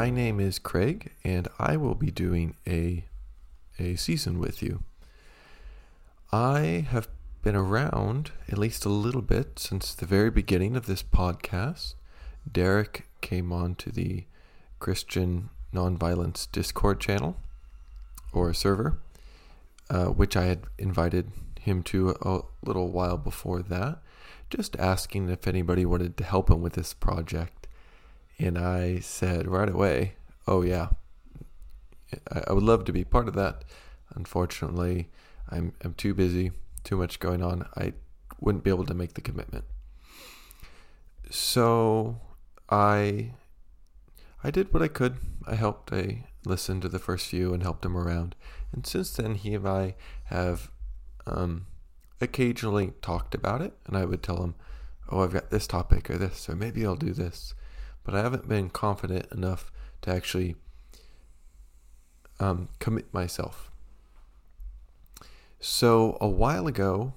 My name is Craig, and I will be doing a a season with you. I have been around at least a little bit since the very beginning of this podcast. Derek came on to the Christian Nonviolence Discord channel or server, uh, which I had invited him to a little while before that, just asking if anybody wanted to help him with this project. And I said right away, Oh, yeah, I would love to be part of that. Unfortunately, I'm, I'm too busy, too much going on. I wouldn't be able to make the commitment. So I I did what I could. I helped. I listened to the first few and helped him around. And since then, he and I have um, occasionally talked about it. And I would tell him, "Oh, I've got this topic or this, or maybe I'll do this." But I haven't been confident enough to actually um, commit myself. So a while ago,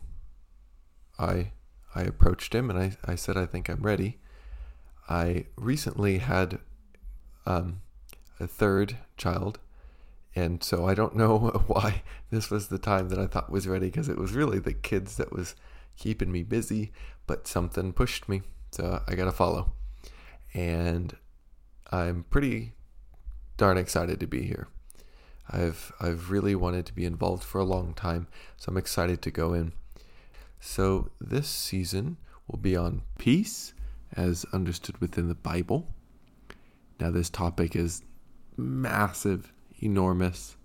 I I approached him and I, I said I think I'm ready. I recently had um, a third child. And so I don't know why this was the time that I thought was ready because it was really the kids that was keeping me busy, but something pushed me. So I got to follow. And I'm pretty darn excited to be here. I've I've really wanted to be involved for a long time, so I'm excited to go in. So this season will be on peace as understood within the Bible. Now, this topic is massive, enormous,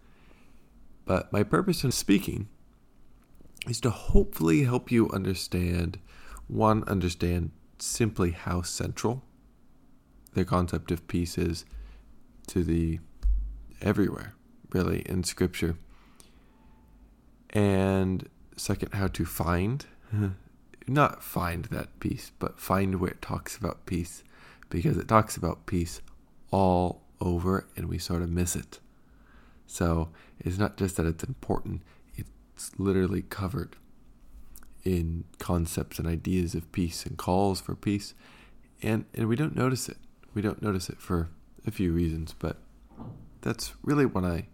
but my purpose in speaking is to hopefully help you understand one, understand simply how central the concept of peace is to the everywhere, really, in Scripture. And second, how to find, not find that peace, but find where it talks about peace, because it talks about peace all over and we sort of miss it. So it's not just that it's important, it's literally covered in concepts and ideas of peace and calls for peace. And, and we don't notice it. We don't notice it for a few reasons, but that's really what I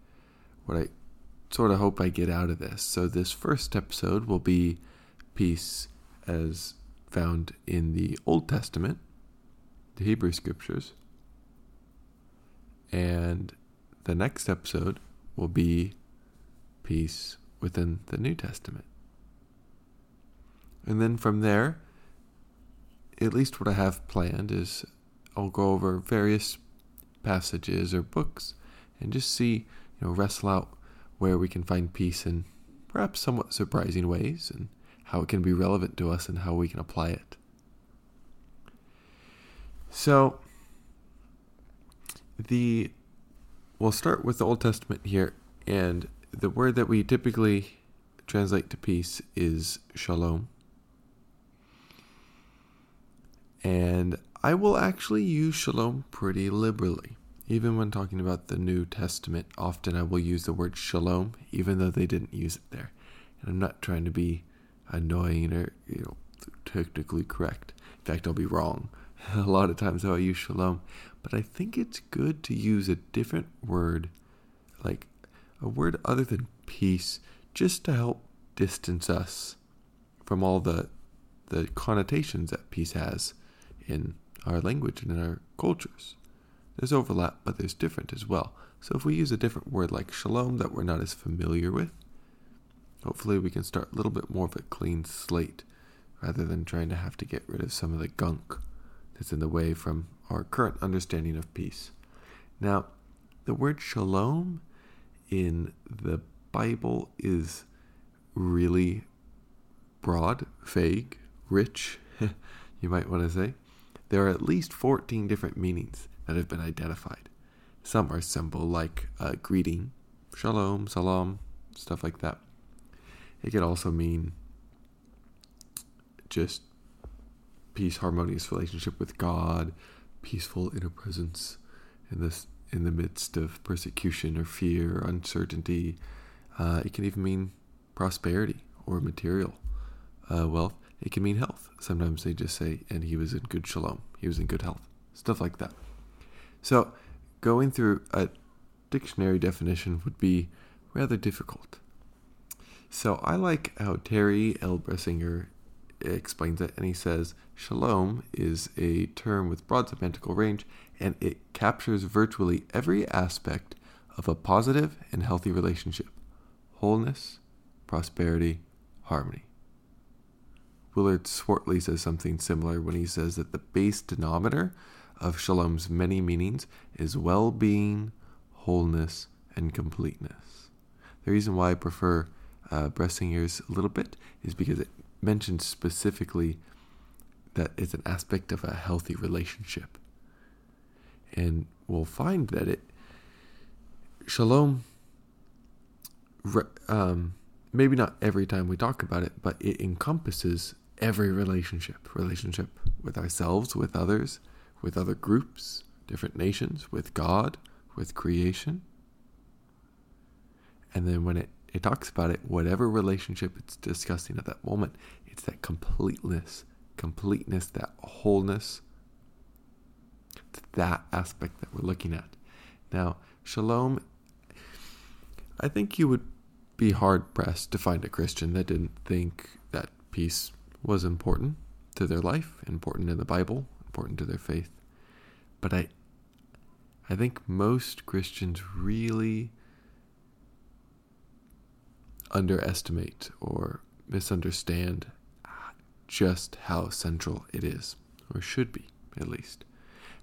what I sort of hope I get out of this. So this first episode will be peace as found in the Old Testament, the Hebrew scriptures. And the next episode will be peace within the New Testament. And then from there, at least what I have planned is I'll go over various passages or books and just see, you know, wrestle out where we can find peace in perhaps somewhat surprising ways and how it can be relevant to us and how we can apply it. So, the we'll start with the Old Testament here, and the word that we typically translate to peace is shalom. And I will actually use shalom pretty liberally. Even when talking about the New Testament, often I will use the word shalom, even though they didn't use it there. And I'm not trying to be annoying or you know technically correct. In fact, I'll be wrong a lot of times how I use shalom, but I think it's good to use a different word, like a word other than peace, just to help distance us from all the the connotations that peace has in our language and in our cultures. There's overlap, but there's different as well. So if we use a different word like shalom that we're not as familiar with, hopefully we can start a little bit more of a clean slate rather than trying to have to get rid of some of the gunk that's in the way from our current understanding of peace. Now, the word shalom in the Bible is really broad, vague, rich, you might want to say. There are at least 14 different meanings that have been identified. Some are simple, like a greeting, shalom, salam, stuff like that. It can also mean just peace, harmonious relationship with God, peaceful inner presence in this in the midst of persecution or fear or uncertainty. Uh, it can even mean prosperity or material uh, wealth. It can mean health, Sometimes they just say, and he was in good shalom, he was in good health, stuff like that. So, going through a dictionary definition would be rather difficult. So, I like how Terry L. Brensinger explains it, and he says Shalom is a term with broad semantical range, and it captures virtually every aspect of a positive and healthy relationship wholeness, prosperity, harmony. Willard Swartley says something similar when he says that the base denominator of Shalom's many meanings is well being, wholeness, and completeness. The reason why I prefer uh, Brensinger's a little bit is because it mentions specifically that it's an aspect of a healthy relationship. And we'll find that it, Shalom, um, maybe not every time we talk about it, but it encompasses every relationship relationship with ourselves, with others, with other groups, different nations, with God, with creation. And then when it, it talks about it, whatever relationship it's discussing at that moment, it's that completeness, completeness, that wholeness. It's that aspect that we're looking at. Now, shalom, I think you would be hard pressed to find a Christian that didn't think that peace was important to their life, important in the Bible, important to their faith. But I I think most Christians really underestimate or misunderstand just how central it is, or should be, at least.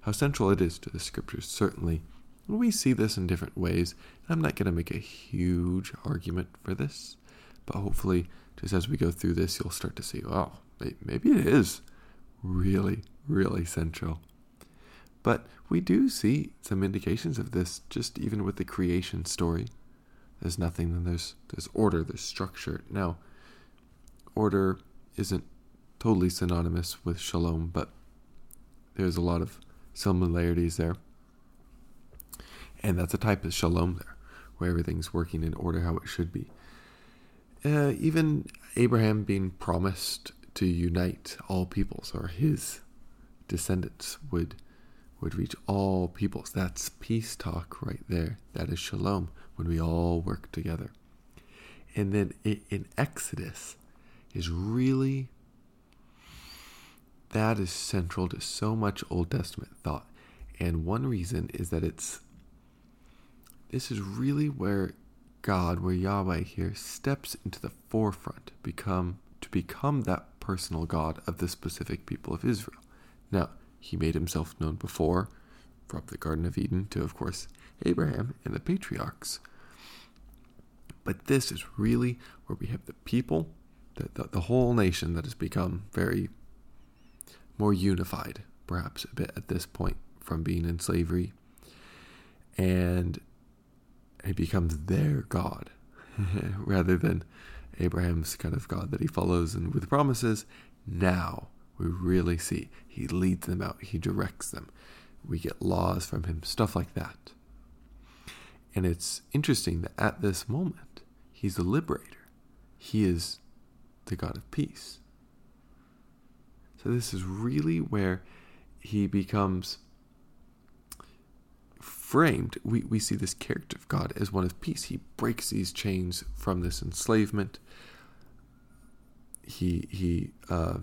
How central it is to the scriptures, certainly. We see this in different ways. I'm not going to make a huge argument for this, but hopefully just as we go through this, you'll start to see, oh, maybe it is really, really central. But we do see some indications of this just even with the creation story. There's nothing, then there's there's order, there's structure. Now, order isn't totally synonymous with shalom, but there's a lot of similarities there. And that's a type of shalom there, where everything's working in order how it should be uh, even Abraham being promised to unite all peoples, or his descendants would would reach all peoples. That's peace talk right there. That is shalom when we all work together. And then in Exodus is really that is central to so much Old Testament thought. And one reason is that it's this is really where God, where Yahweh here steps into the forefront, become to become that personal God of the specific people of Israel. Now, he made himself known before, from the Garden of Eden to, of course, Abraham and the patriarchs. But this is really where we have the people, the, the, the whole nation that has become very more unified, perhaps a bit at this point from being in slavery. And he becomes their God rather than Abraham's kind of God that he follows and with promises. Now we really see he leads them out, he directs them. We get laws from him, stuff like that. And it's interesting that at this moment, he's the liberator. He is the God of peace. So, this is really where he becomes framed, we, we see this character of God as one of peace. He breaks these chains from this enslavement. He he uh,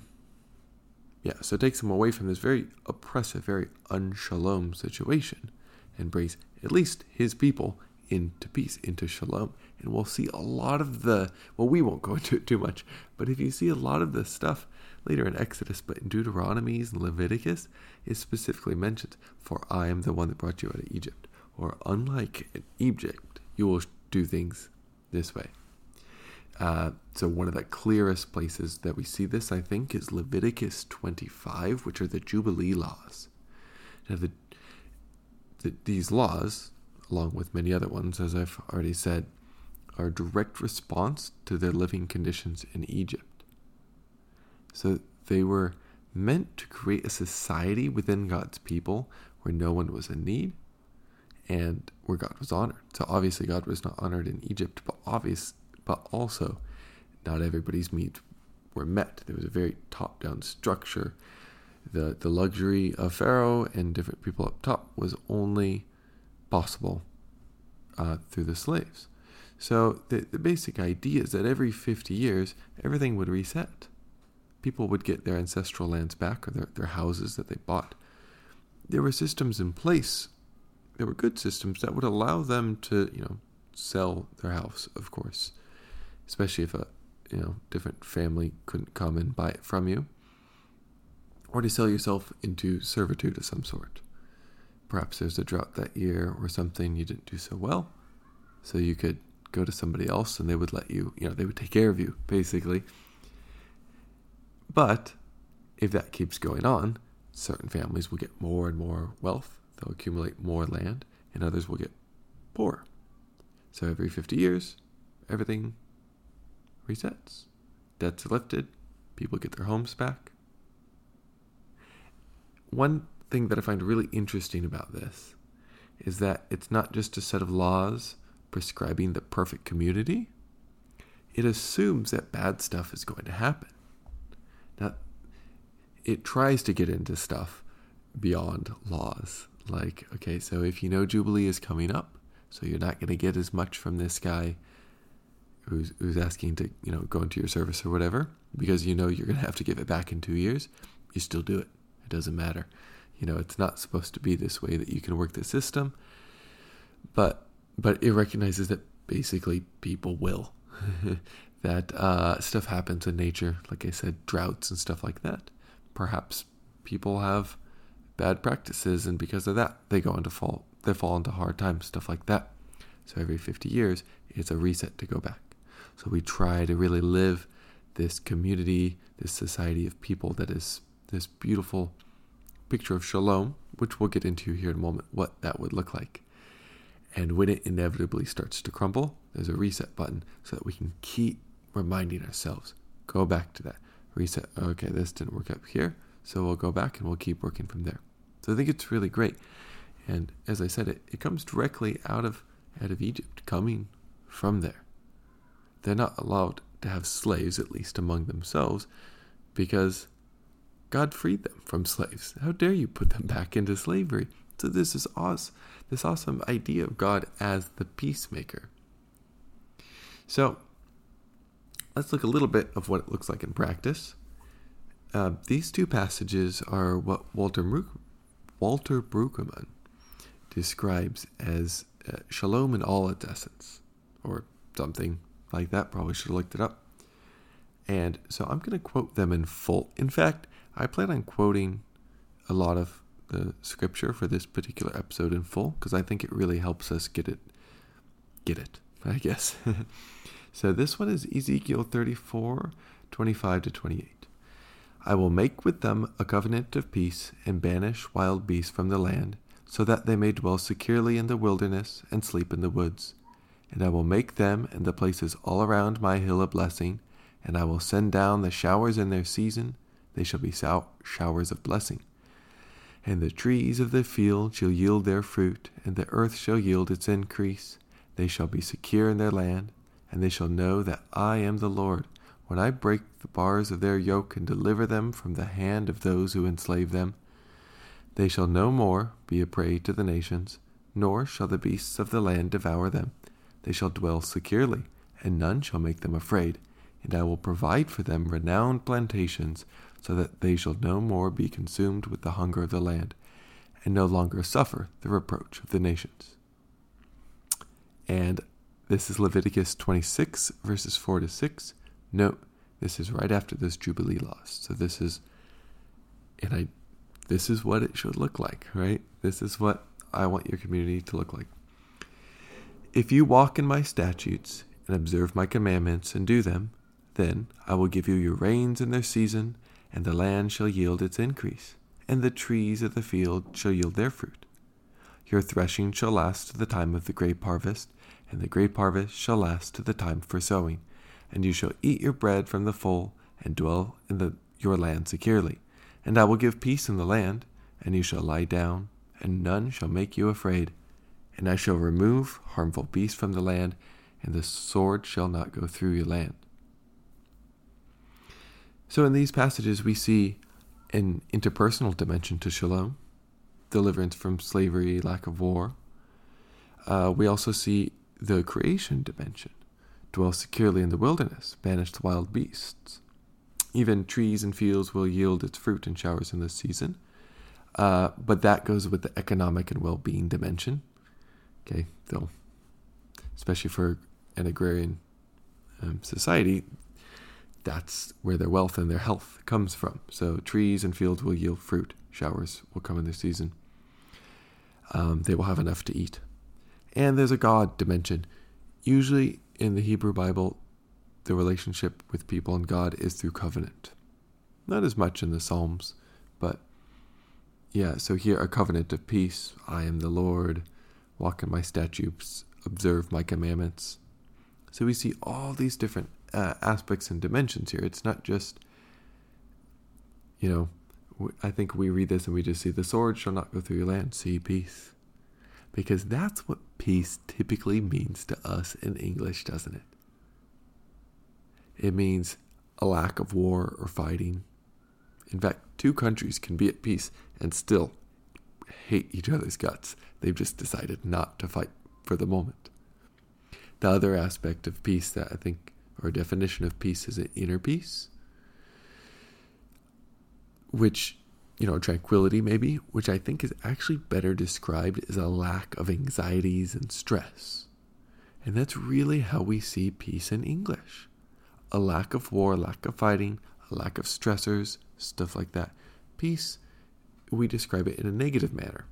yeah, so it takes him away from this very oppressive, very unshalom situation and brings at least his people into peace, into shalom. And we'll see a lot of the, well, we won't go into it too much, but if you see a lot of the stuff later in Exodus, but in Deuteronomies and Leviticus, is specifically mentioned, For I am the one that brought you out of Egypt. Or unlike in Egypt, you will do things this way. Uh, so, one of the clearest places that we see this, I think, is Leviticus 25, which are the Jubilee laws. Now, the, the, these laws, along with many other ones, as I've already said, are a direct response to their living conditions in Egypt. So they were meant to create a society within God's people where no one was in need and where God was honored. So obviously God was not honored in Egypt, but obvious but also not everybody's needs were met. There was a very top down structure. The, the luxury of Pharaoh and different people up top was only possible uh, through the slaves. So the, the basic idea is that every 50 years, everything would reset. People would get their ancestral lands back or their, their houses that they bought. There were systems in place. There were good systems that would allow them to, you know, sell their house, of course, especially if a you know different family couldn't come and buy it from you, or to sell yourself into servitude of some sort. Perhaps there's a drought that year or something you didn't do so well, so you could go to somebody else and they would let you, you know, they would take care of you, basically. But if that keeps going on, certain families will get more and more wealth, they'll accumulate more land, and others will get poor. So every 50 years, everything resets. Debts are lifted, people get their homes back. One thing that I find really interesting about this is that it's not just a set of laws prescribing the perfect community, it assumes that bad stuff is going to happen. Now, it tries to get into stuff beyond laws. Like, okay, so if you know Jubilee is coming up, so you're not going to get as much from this guy who's who's asking to you know go into your service or whatever because you know you're going to have to give it back in two years. You still do it. It doesn't matter. You know it's not supposed to be this way that you can work the system, but but it recognizes that basically people will. that uh, stuff happens in nature, like I said, droughts and stuff like that. Perhaps people have bad practices, and because of that, they go into fall they fall into hard times, stuff like that. So every 50 years, it's a reset to go back. So we try to really live this community, this society of people that is this beautiful picture of shalom, which we'll get into here in a moment, what that would look like. And when it inevitably starts to crumble, there's a reset button so that we can keep reminding ourselves go back to that reset. Okay, this didn't work up here, so we'll go back and we'll keep working from there. So I think it's really great. And as I said, it, it comes directly out of out of Egypt, coming from there. They're not allowed to have slaves, at least among themselves, because God freed them from slaves. How dare you put them back into slavery? So this is awesome, this awesome idea of God as the peacemaker. So let's look a little bit of what it looks like in practice. Uh, these two passages are what Walter Walter Brueggemann describes as uh, shalom in all its essence, or something like that. Probably should have looked it up. And so I'm going to quote them in full. In fact, I plan on quoting a lot of the scripture for this particular episode in full because I think it really helps us get it. Get it, I guess. so this one is Ezekiel 34 25 to 28. I will make with them a covenant of peace and banish wild beasts from the land so that they may dwell securely in the wilderness and sleep in the woods. And I will make them and the places all around my hill a blessing, and I will send down the showers in their season, they shall be showers of blessing. And the trees of the field shall yield their fruit, and the earth shall yield its increase. They shall be secure in their land, and they shall know that I am the Lord, when I break the bars of their yoke and deliver them from the hand of those who enslave them. They shall no more be a prey to the nations, nor shall the beasts of the land devour them. They shall dwell securely, and none shall make them afraid. And I will provide for them renowned plantations, so that they shall no more be consumed with the hunger of the land, and no longer suffer the reproach of the nations. And this is Leviticus 26, verses 4 to 6. Note, this is right after this Jubilee laws. So this is, and I this is what it should look like, right? This is what I want your community to look like. If you walk in my statutes and observe my commandments and do them, then I will give you your rains in their season, and the land shall yield its increase, and the trees of the field shall yield their fruit. Your threshing shall last to the time of the grape harvest, and the grape harvest shall last to the time for sowing, and you shall eat your bread from the full, and dwell in the, your land securely. And I will give peace in the land, and you shall lie down, and none shall make you afraid. And I shall remove harmful beasts from the land, and the sword shall not go through your land. So in these passages, we see an interpersonal dimension to shalom, deliverance from slavery, lack of war. Uh, we also see the creation dimension, dwell securely in the wilderness, banish the wild beasts. Even trees and fields will yield its fruit and showers in this season. Uh, but that goes with the economic and well-being dimension. Okay, they'll, especially for an agrarian um, society, that's where their wealth and their health comes from. So trees and fields will yield fruit. Showers will come in this season. Um, they will have enough to eat. And there's a God dimension. Usually in the Hebrew Bible, the relationship with people and God is through covenant. Not as much in the Psalms, but yeah, so here a covenant of peace. I am the Lord, walk in my statutes, observe my commandments. So we see all these different uh, aspects and dimensions here. It's not just, you know, I think we read this and we just see the sword shall not go through your land, see peace. Because that's what peace typically means to us in English, doesn't it? It means a lack of war or fighting. In fact, two countries can be at peace and still hate each other's guts. They've just decided not to fight for the moment. The other aspect of peace that I think, or definition of peace, is an inner peace, which, you know, tranquility maybe, which I think is actually better described as a lack of anxieties and stress. And that's really how we see peace in English a lack of war, lack of fighting, a lack of stressors, stuff like that. Peace, we describe it in a negative manner.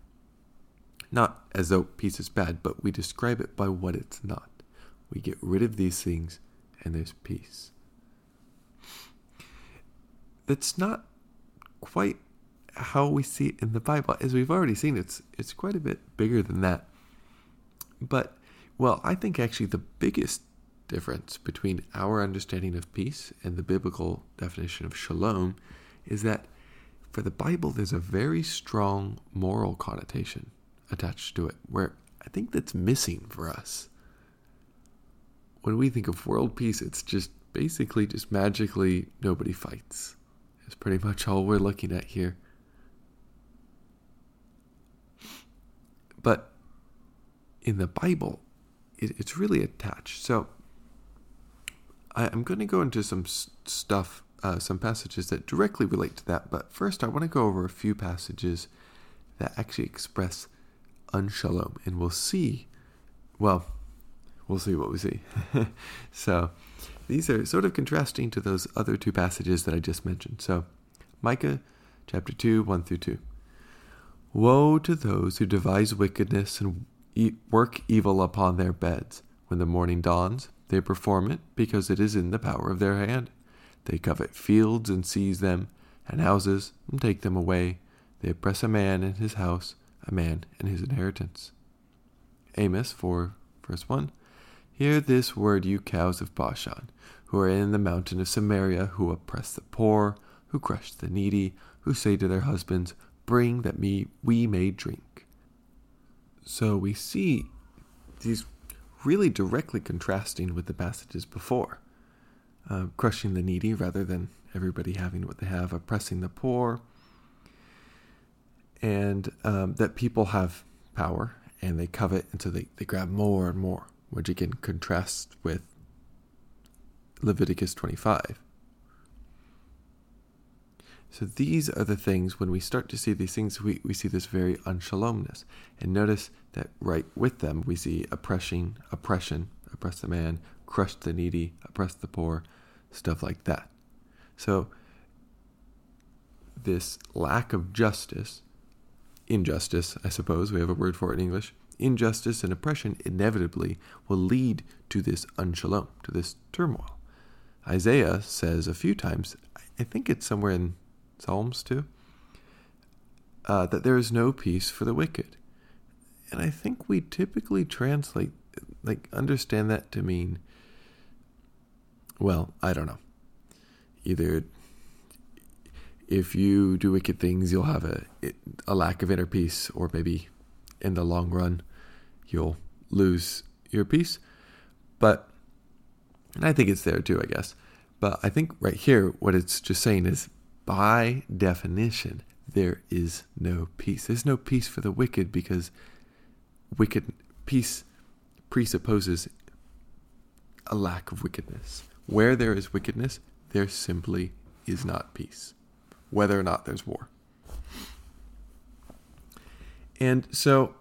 Not as though peace is bad, but we describe it by what it's not. We get rid of these things and there's peace. That's not quite how we see it in the Bible. As we've already seen, it's it's quite a bit bigger than that. But well, I think actually the biggest difference between our understanding of peace and the biblical definition of shalom is that for the Bible there's a very strong moral connotation attached to it where I think that's missing for us when we think of world peace, it's just basically just magically nobody fights. It's pretty much all we're looking at here. But in the Bible, it, it's really attached. So I, am going to go into some stuff, uh, some passages that directly relate to that. But first, I want to go over a few passages that actually express unshalom. And we'll see, well, we'll see what we see. so these are sort of contrasting to those other two passages that I just mentioned. So Micah chapter 2, 1 through 2. Woe to those who devise wickedness and work evil upon their beds. When the morning dawns, they perform it because it is in the power of their hand. They covet fields and seize them, and houses and take them away. They oppress a man in his house, a man in his inheritance. Amos 4, verse 1. Hear this word, you cows of Bashan, who are in the mountain of Samaria, who oppress the poor, who crush the needy, who say to their husbands, Bring that me we may drink. So we see these really directly contrasting with the passages before. Uh, crushing the needy rather than everybody having what they have, oppressing the poor, and um, that people have power and they covet, and so they, they grab more and more which again contrasts with Leviticus 25. So these are the things, when we start to see these things, we, we see this very unshalomness. And notice that right with them, we see oppression, oppression, oppress the man, crush the needy, oppress the poor, stuff like that. So this lack of justice, injustice, I suppose, we have a word for it in English, injustice and oppression inevitably will lead to this unshalom, to this turmoil. Isaiah says a few times, I think it's somewhere in Psalms too, uh, that there is no peace for the wicked. And I think we typically translate, like, understand that to mean, well, I don't know. Either if you do wicked things, you'll have a, a lack of inner peace, or maybe in the long run, you'll lose your peace. But, and I think it's there too, I guess. But I think right here, what it's just saying is by definition, there is no peace. There's no peace for the wicked because wicked peace presupposes a lack of wickedness. Where there is wickedness, there simply is not peace, whether or not there's war. And so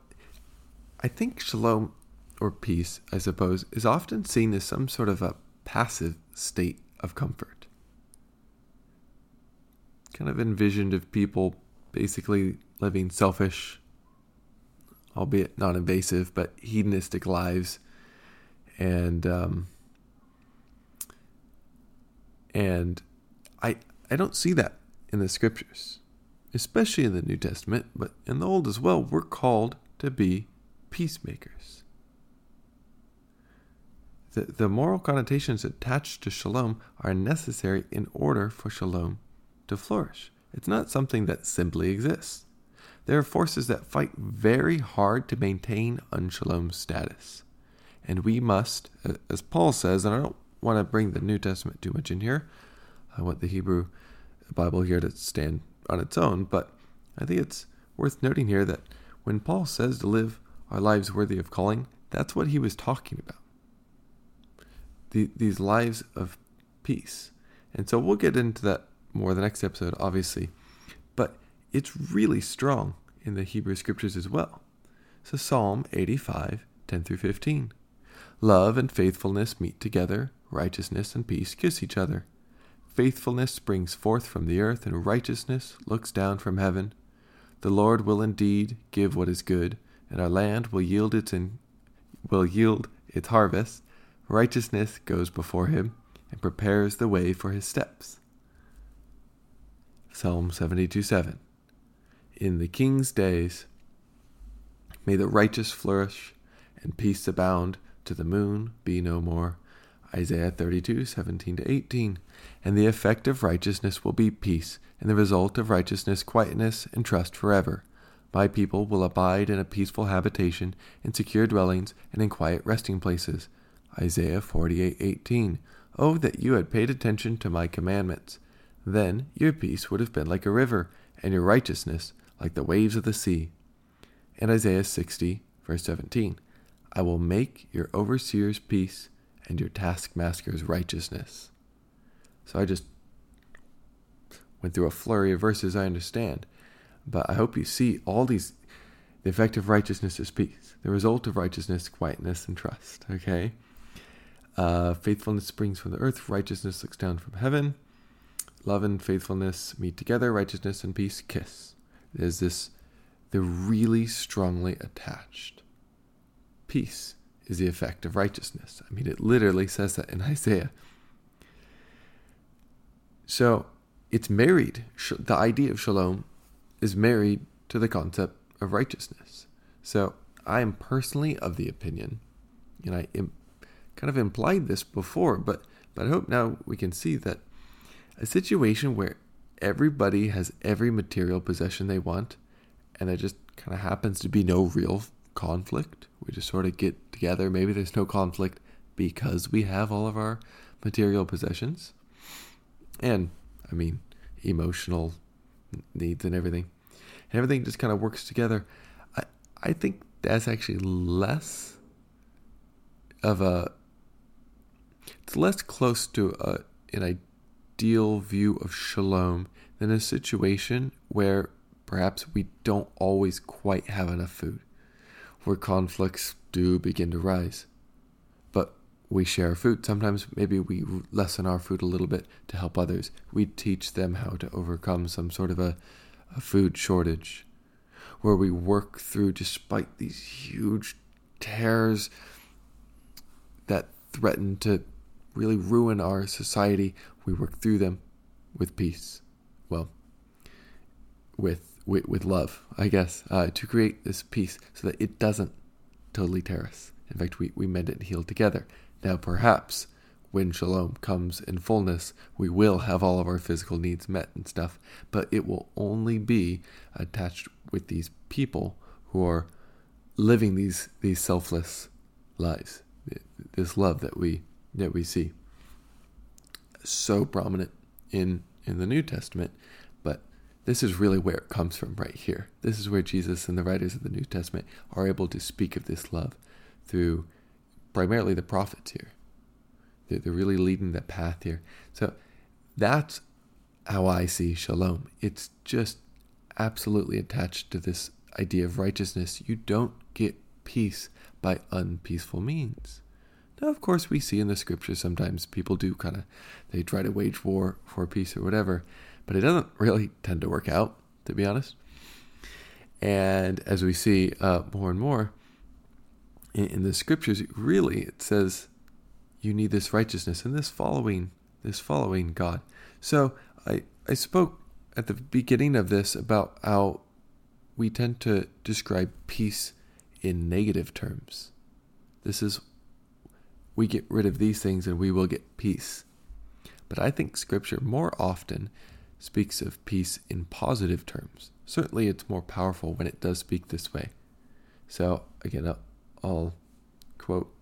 I think shalom or peace, I suppose, is often seen as some sort of a passive state of comfort. Kind of envisioned of people basically living selfish, albeit non invasive, but hedonistic lives. And, um, and I, I don't see that in the scriptures, especially in the New Testament, but in the Old as well. We're called to be peacemakers. The, the moral connotations attached to shalom are necessary in order for shalom to flourish. It's not something that simply exists. There are forces that fight very hard to maintain unshalom status. And we must, as Paul says, and I don't want to bring the New Testament too much in here, I want the Hebrew Bible here to stand on its own, but I think it's worth noting here that when Paul says to live our lives worthy of calling, that's what he was talking about. The, these lives of peace. And so we'll get into that more the next episode, obviously. But it's really strong in the Hebrew scriptures as well. So Psalm 85, 10 through 15. Love and faithfulness meet together, righteousness and peace kiss each other. Faithfulness springs forth from the earth, and righteousness looks down from heaven. The Lord will indeed give what is good, and our land will yield its in, will yield its harvest. Righteousness goes before him and prepares the way for his steps. Psalm 72 7. In the king's days, may the righteous flourish and peace abound, to the moon be no more. Isaiah 32 17 to 18. And the effect of righteousness will be peace, and the result of righteousness quietness and trust forever. My people will abide in a peaceful habitation, in secure dwellings, and in quiet resting places. Isaiah 48:18. Oh that you had paid attention to my commandments. Then your peace would have been like a river, and your righteousness like the waves of the sea. And Isaiah 60, verse 17. I will make your overseers peace and your taskmasters righteousness. So I just went through a flurry of verses I understand. But I hope you see all these. The effect of righteousness is peace. The result of righteousness, quietness, and trust. Okay? Uh, faithfulness springs from the earth, righteousness looks down from heaven. Love and faithfulness meet together, righteousness and peace kiss. There's this, they're really strongly attached. Peace is the effect of righteousness. I mean, it literally says that in Isaiah. So it's married. The idea of shalom is married to the concept of righteousness. So I am personally of the opinion, and I Im- kind of implied this before, but but I hope now we can see that a situation where everybody has every material possession they want, and there just kind of happens to be no real conflict. We just sort of get together. Maybe there's no conflict because we have all of our material possessions, and I mean emotional needs and everything. And everything just kind of works together. I I think that's actually less of a it's less close to a, an ideal view of shalom than a situation where perhaps we don't always quite have enough food, where conflicts do begin to rise. We share food. Sometimes maybe we lessen our food a little bit to help others. We teach them how to overcome some sort of a, a food shortage, where we work through, despite these huge tears that threaten to really ruin our society, we work through them with peace. Well, with with, with love, I guess, uh, to create this peace so that it doesn't totally tear us. In fact, we, we mend it and heal together. Now, perhaps when shalom comes in fullness, we will have all of our physical needs met and stuff, but it will only be attached with these people who are living these these selfless lives. This love that we that we see. so prominent in in the New Testament, but this is really where it comes from right here. This is where Jesus and the writers of the New Testament are able to speak of this love through primarily the prophets here. They're, they're really leading the path here. So that's how I see shalom. It's just absolutely attached to this idea of righteousness. You don't get peace by unpeaceful means. Now, of course, we see in the scriptures sometimes people do kind of, they try to wage war for peace or whatever, but it doesn't really tend to work out, to be honest. And as we see uh, more and more in, the scriptures, really it says you need this righteousness and this following, this following God. So I, I spoke at the beginning of this about how we tend to describe peace in negative terms. This is, we get rid of these things and we will get peace. But I think Scripture more often speaks of peace in positive terms. Certainly, it's more powerful when it does speak this way. So, again, I'll quote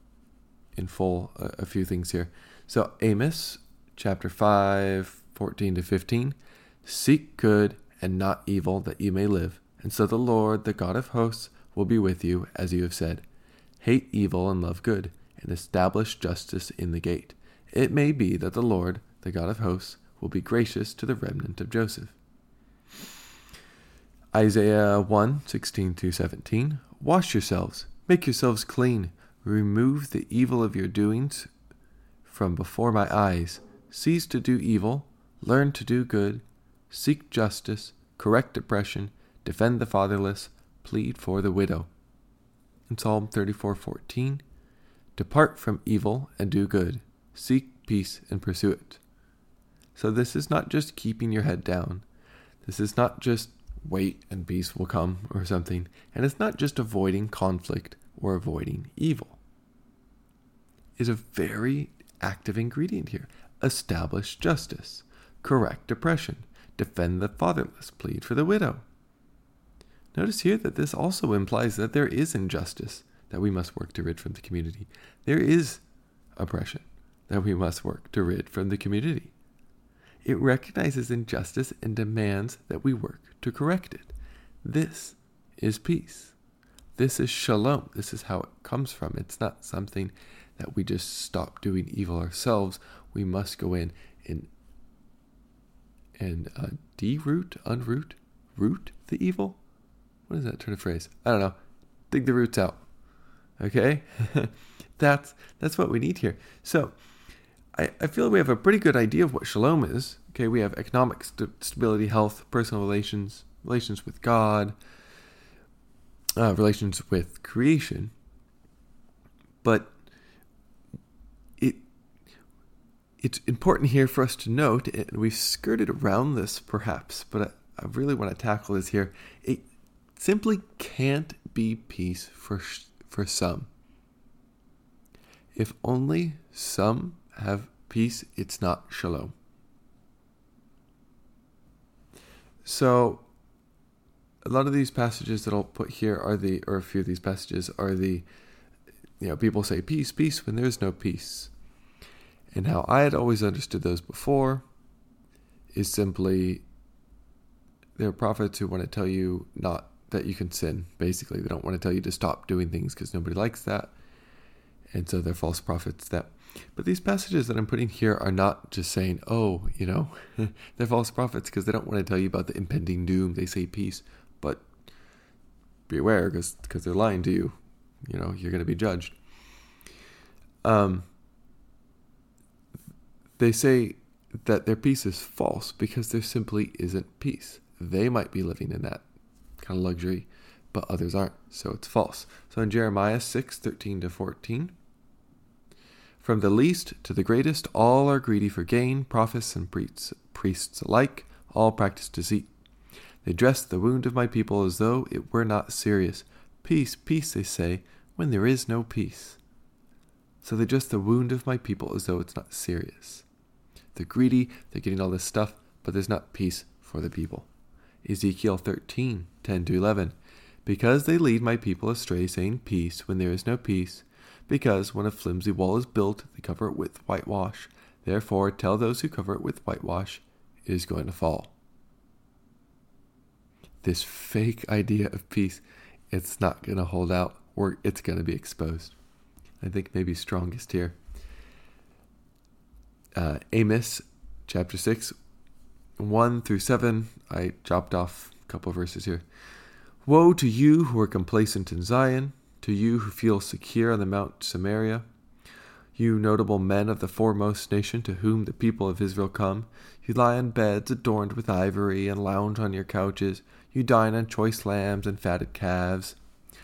in full a, a few things here. So, Amos chapter 5, 14 to 15 Seek good and not evil, that you may live. And so the Lord, the God of hosts, will be with you, as you have said. Hate evil and love good, and establish justice in the gate. It may be that the Lord, the God of hosts, will be gracious to the remnant of Joseph. Isaiah 1 16 17. Wash yourselves, make yourselves clean, remove the evil of your doings from before my eyes. Cease to do evil, learn to do good, seek justice, correct oppression, defend the fatherless, plead for the widow. In Psalm 34:14, depart from evil and do good, seek peace and pursue it. So this is not just keeping your head down. This is not just wait and peace will come or something, and it's not just avoiding conflict or avoiding evil. Is a very active ingredient here. Establish justice, correct oppression, defend the fatherless, plead for the widow. Notice here that this also implies that there is injustice that we must work to rid from the community. There is oppression that we must work to rid from the community. It recognizes injustice and demands that we work to correct it. This is peace. This is shalom. This is how it comes from. It's not something that we just stop doing evil ourselves. We must go in and and uh, de-root, unroot, root the evil. What is that turn of phrase? I don't know. Dig the roots out. Okay, that's that's what we need here. So, I, I feel we have a pretty good idea of what shalom is. Okay, we have economic st- stability, health, personal relations, relations with God, uh, relations with creation. But it it's important here for us to note, and we've skirted around this perhaps, but I, I really want to tackle this here. It simply can't be peace for for some. If only some have peace, it's not shalom. So, a lot of these passages that I'll put here are the, or a few of these passages are the, you know, people say peace, peace when there's no peace. And how I had always understood those before is simply there are prophets who want to tell you not that you can sin, basically. They don't want to tell you to stop doing things because nobody likes that. And so they're false prophets that. But these passages that I'm putting here are not just saying, oh, you know, they're false prophets because they don't want to tell you about the impending doom. They say peace, but beware because they're lying to you. You know, you're going to be judged. Um, they say that their peace is false because there simply isn't peace. They might be living in that kind of luxury, but others aren't, so it's false. So in Jeremiah 6 13 to 14, from the least to the greatest, all are greedy for gain, prophets and priests, priests alike, all practice deceit. They dress the wound of my people as though it were not serious. Peace, peace, they say, when there is no peace. So they dress the wound of my people as though it's not serious. They're greedy, they're getting all this stuff, but there's not peace for the people. Ezekiel 13 10 11. Because they lead my people astray, saying peace when there is no peace, because when a flimsy wall is built, they cover it with whitewash. Therefore, tell those who cover it with whitewash, it is going to fall. This fake idea of peace, it's not going to hold out, or it's going to be exposed. I think maybe strongest here. Uh, Amos chapter 6, 1 through 7. I chopped off a couple verses here. Woe to you who are complacent in Zion, to you who feel secure on the Mount Samaria you notable men of the foremost nation to whom the people of Israel come. You lie on beds adorned with ivory and lounge on your couches. You dine on choice lambs and fatted calves.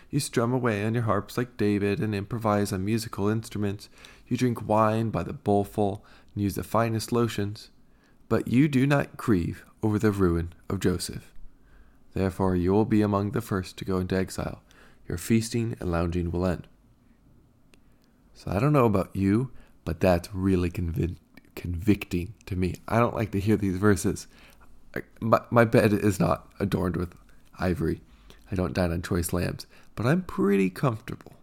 You strum away on your harps like David and improvise on musical instruments. You drink wine by the bowlful and use the finest lotions. But you do not grieve over the ruin of Joseph. Therefore, you will be among the first to go into exile. Your feasting and lounging will end. So I don't know about you, but that's really convic- convicting to me. I don't like to hear these verses. I, my, my bed is not adorned with ivory. I don't dine on choice lambs, but I'm pretty comfortable.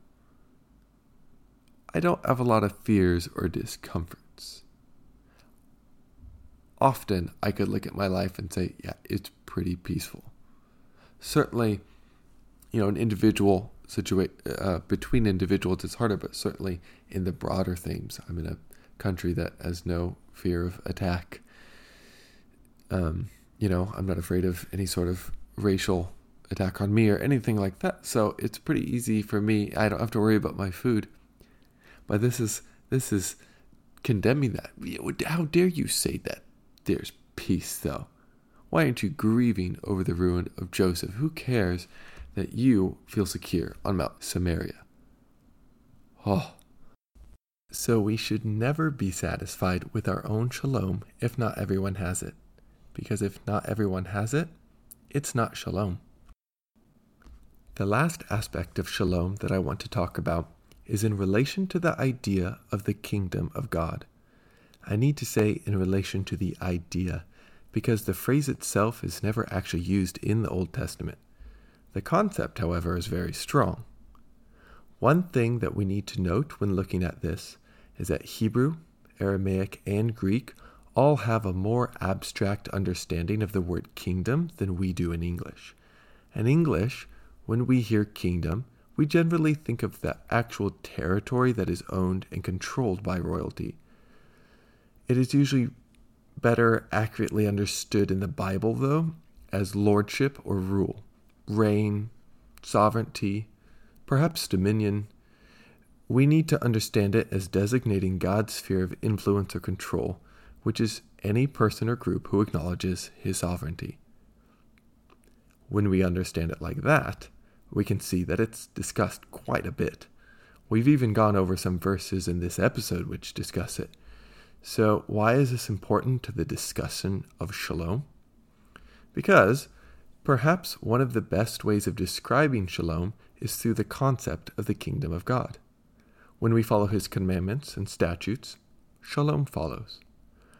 I don't have a lot of fears or discomforts. Often I could look at my life and say, yeah, it's pretty peaceful. Certainly, you know, an individual situation uh, between individuals it's harder, but certainly in the broader themes. I'm in a country that has no fear of attack. Um, you know, I'm not afraid of any sort of racial attack on me or anything like that. So it's pretty easy for me. I don't have to worry about my food. But this is this is condemning that. How dare you say that? There's peace, though. Why aren't you grieving over the ruin of Joseph? Who cares that you feel secure on Mount Samaria. Oh. So we should never be satisfied with our own shalom if not everyone has it. Because if not everyone has it, it's not shalom. The last aspect of shalom that I want to talk about is in relation to the idea of the kingdom of God. I need to say in relation to the idea, because the phrase itself is never actually used in the Old Testament. The concept, however, is very strong. One thing that we need to note when looking at this is that Hebrew, Aramaic, and Greek all have a more abstract understanding of the word kingdom than we do in English. In English, when we hear kingdom, we generally think of the actual territory that is owned and controlled by royalty. It is usually better accurately understood in the Bible, though, as lordship or rule reign, sovereignty, perhaps dominion, we need to understand it as designating God's sphere of influence or control, which is any person or group who acknowledges his sovereignty. When we understand it like that, we can see that it's discussed quite a bit. We've even gone over some verses in this episode which discuss it. So, why is this important to the discussion of shalom? Because Perhaps one of the best ways of describing shalom is through the concept of the kingdom of God. When we follow his commandments and statutes, shalom follows.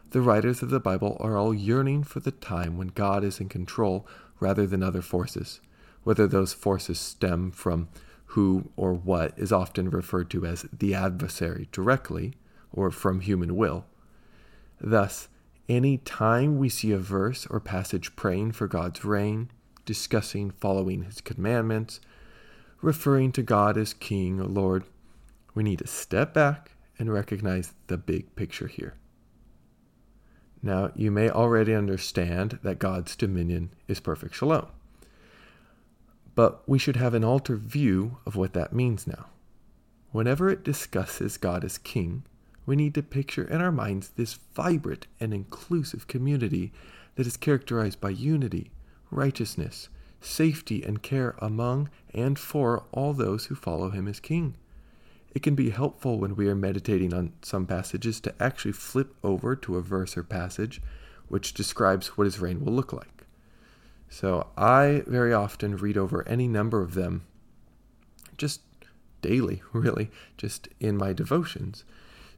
The writers of the Bible are all yearning for the time when God is in control rather than other forces, whether those forces stem from who or what is often referred to as the adversary directly or from human will. Thus, any time we see a verse or passage praying for God's reign, discussing following his commandments, referring to God as King or Lord, we need to step back and recognize the big picture here. Now, you may already understand that God's dominion is perfect shalom. But we should have an altered view of what that means now. Whenever it discusses God as king, we need to picture in our minds this vibrant and inclusive community that is characterized by unity, righteousness, safety, and care among and for all those who follow him as king. It can be helpful when we are meditating on some passages to actually flip over to a verse or passage which describes what his reign will look like. So I very often read over any number of them just daily, really, just in my devotions,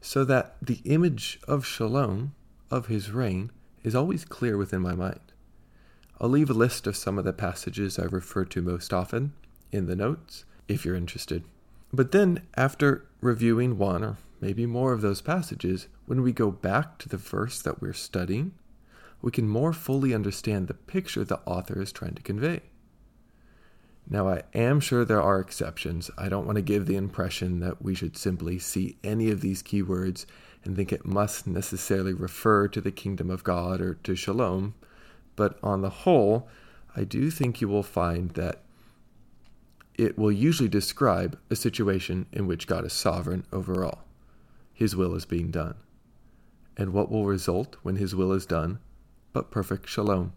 so that the image of Shalom, of his reign, is always clear within my mind. I'll leave a list of some of the passages I refer to most often in the notes if you're interested. But then, after reviewing one or maybe more of those passages, when we go back to the verse that we're studying, we can more fully understand the picture the author is trying to convey. Now, I am sure there are exceptions. I don't want to give the impression that we should simply see any of these keywords and think it must necessarily refer to the kingdom of God or to shalom. But on the whole, I do think you will find that it will usually describe a situation in which God is sovereign over all. His will is being done. And what will result when His will is done but perfect shalom?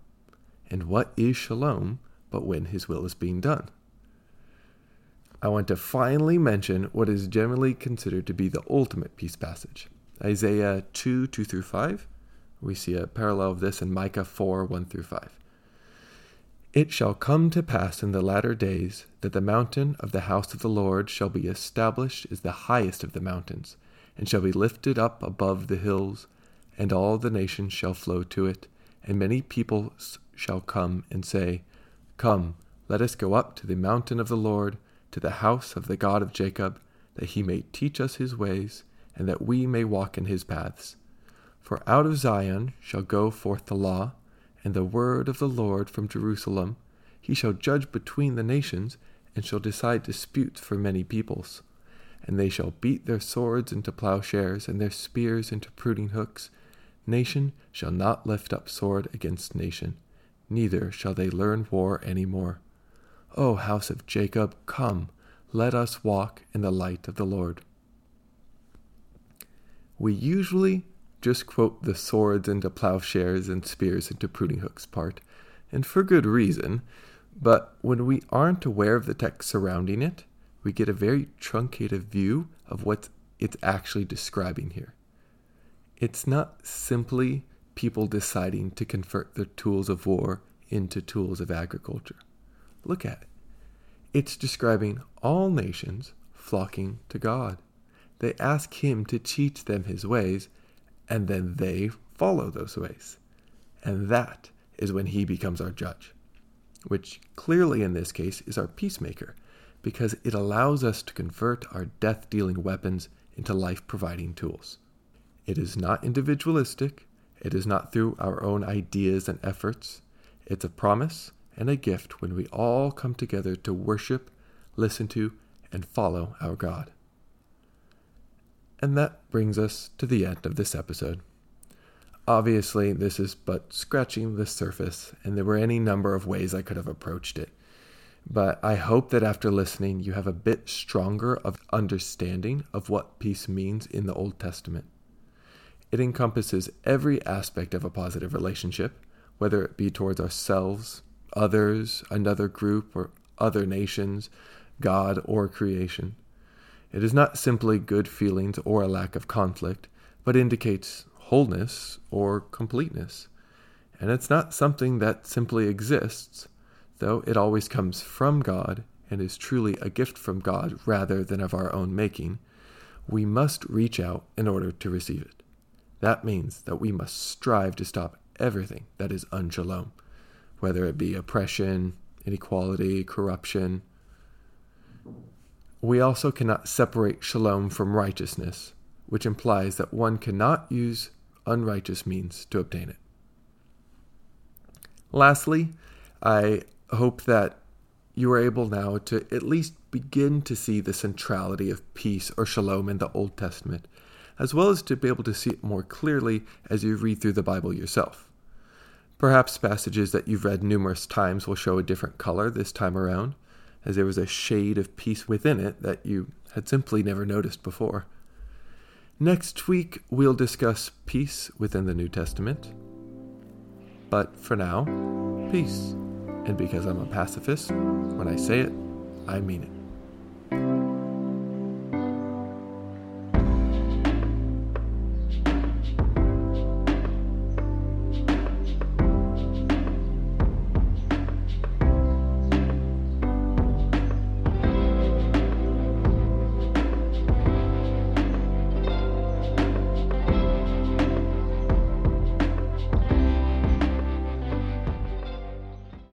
And what is shalom but when His will is being done? I want to finally mention what is generally considered to be the ultimate peace passage Isaiah 2 2 through 5. We see a parallel of this in Micah 4 1 through 5. It shall come to pass in the latter days that the mountain of the house of the Lord shall be established as the highest of the mountains, and shall be lifted up above the hills, and all the nations shall flow to it, and many peoples shall come and say, Come, let us go up to the mountain of the Lord, to the house of the God of Jacob, that he may teach us his ways, and that we may walk in his paths. For out of Zion shall go forth the law and the word of the Lord from Jerusalem. He shall judge between the nations, and shall decide disputes for many peoples. And they shall beat their swords into plowshares, and their spears into pruning hooks. Nation shall not lift up sword against nation, neither shall they learn war any more. O house of Jacob, come, let us walk in the light of the Lord. We usually just quote the swords into plowshares and spears into pruning hooks part, and for good reason, but when we aren't aware of the text surrounding it, we get a very truncated view of what it's actually describing here. It's not simply people deciding to convert their tools of war into tools of agriculture. Look at it. It's describing all nations flocking to God. They ask Him to teach them His ways, and then they follow those ways. And that is when he becomes our judge, which clearly in this case is our peacemaker, because it allows us to convert our death dealing weapons into life providing tools. It is not individualistic, it is not through our own ideas and efforts. It's a promise and a gift when we all come together to worship, listen to, and follow our God. And that brings us to the end of this episode. Obviously, this is but scratching the surface, and there were any number of ways I could have approached it. But I hope that after listening, you have a bit stronger of understanding of what peace means in the Old Testament. It encompasses every aspect of a positive relationship, whether it be towards ourselves, others, another group, or other nations, God, or creation. It is not simply good feelings or a lack of conflict, but indicates wholeness or completeness. And it's not something that simply exists, though it always comes from God and is truly a gift from God rather than of our own making. We must reach out in order to receive it. That means that we must strive to stop everything that is unshalom, whether it be oppression, inequality, corruption, we also cannot separate shalom from righteousness, which implies that one cannot use unrighteous means to obtain it. Lastly, I hope that you are able now to at least begin to see the centrality of peace or shalom in the Old Testament, as well as to be able to see it more clearly as you read through the Bible yourself. Perhaps passages that you've read numerous times will show a different color this time around, as there was a shade of peace within it that you had simply never noticed before. Next week, we'll discuss peace within the New Testament. But for now, peace. And because I'm a pacifist, when I say it, I mean it.